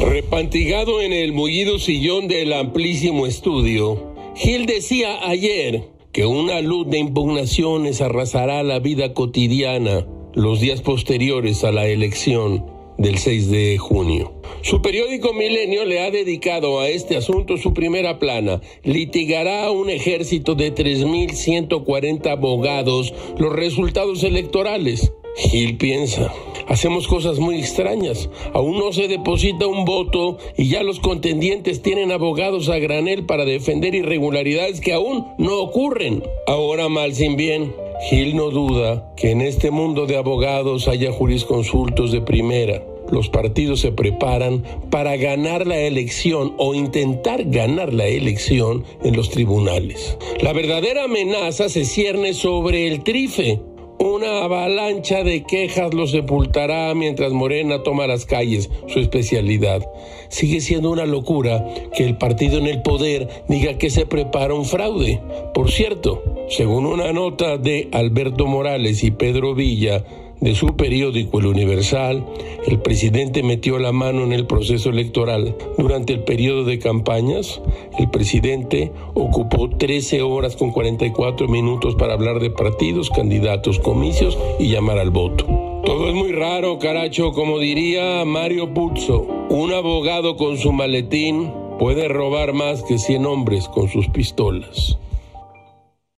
Afantigado en el mullido sillón del amplísimo estudio, Gil decía ayer que una luz de impugnaciones arrasará la vida cotidiana los días posteriores a la elección del 6 de junio. Su periódico Milenio le ha dedicado a este asunto su primera plana. Litigará a un ejército de 3.140 abogados los resultados electorales. Gil piensa, hacemos cosas muy extrañas. Aún no se deposita un voto y ya los contendientes tienen abogados a granel para defender irregularidades que aún no ocurren. Ahora mal sin bien. Gil no duda que en este mundo de abogados haya jurisconsultos de primera. Los partidos se preparan para ganar la elección o intentar ganar la elección en los tribunales. La verdadera amenaza se cierne sobre el trife, una avalancha de quejas lo sepultará mientras Morena toma las calles, su especialidad. Sigue siendo una locura que el partido en el poder diga que se prepara un fraude. Por cierto, según una nota de Alberto Morales y Pedro Villa, de su periódico El Universal, el presidente metió la mano en el proceso electoral. Durante el periodo de campañas, el presidente ocupó 13 horas con 44 minutos para hablar de partidos, candidatos, comicios y llamar al voto. Todo es muy raro, caracho, como diría Mario Puzzo. Un abogado con su maletín puede robar más que 100 hombres con sus pistolas.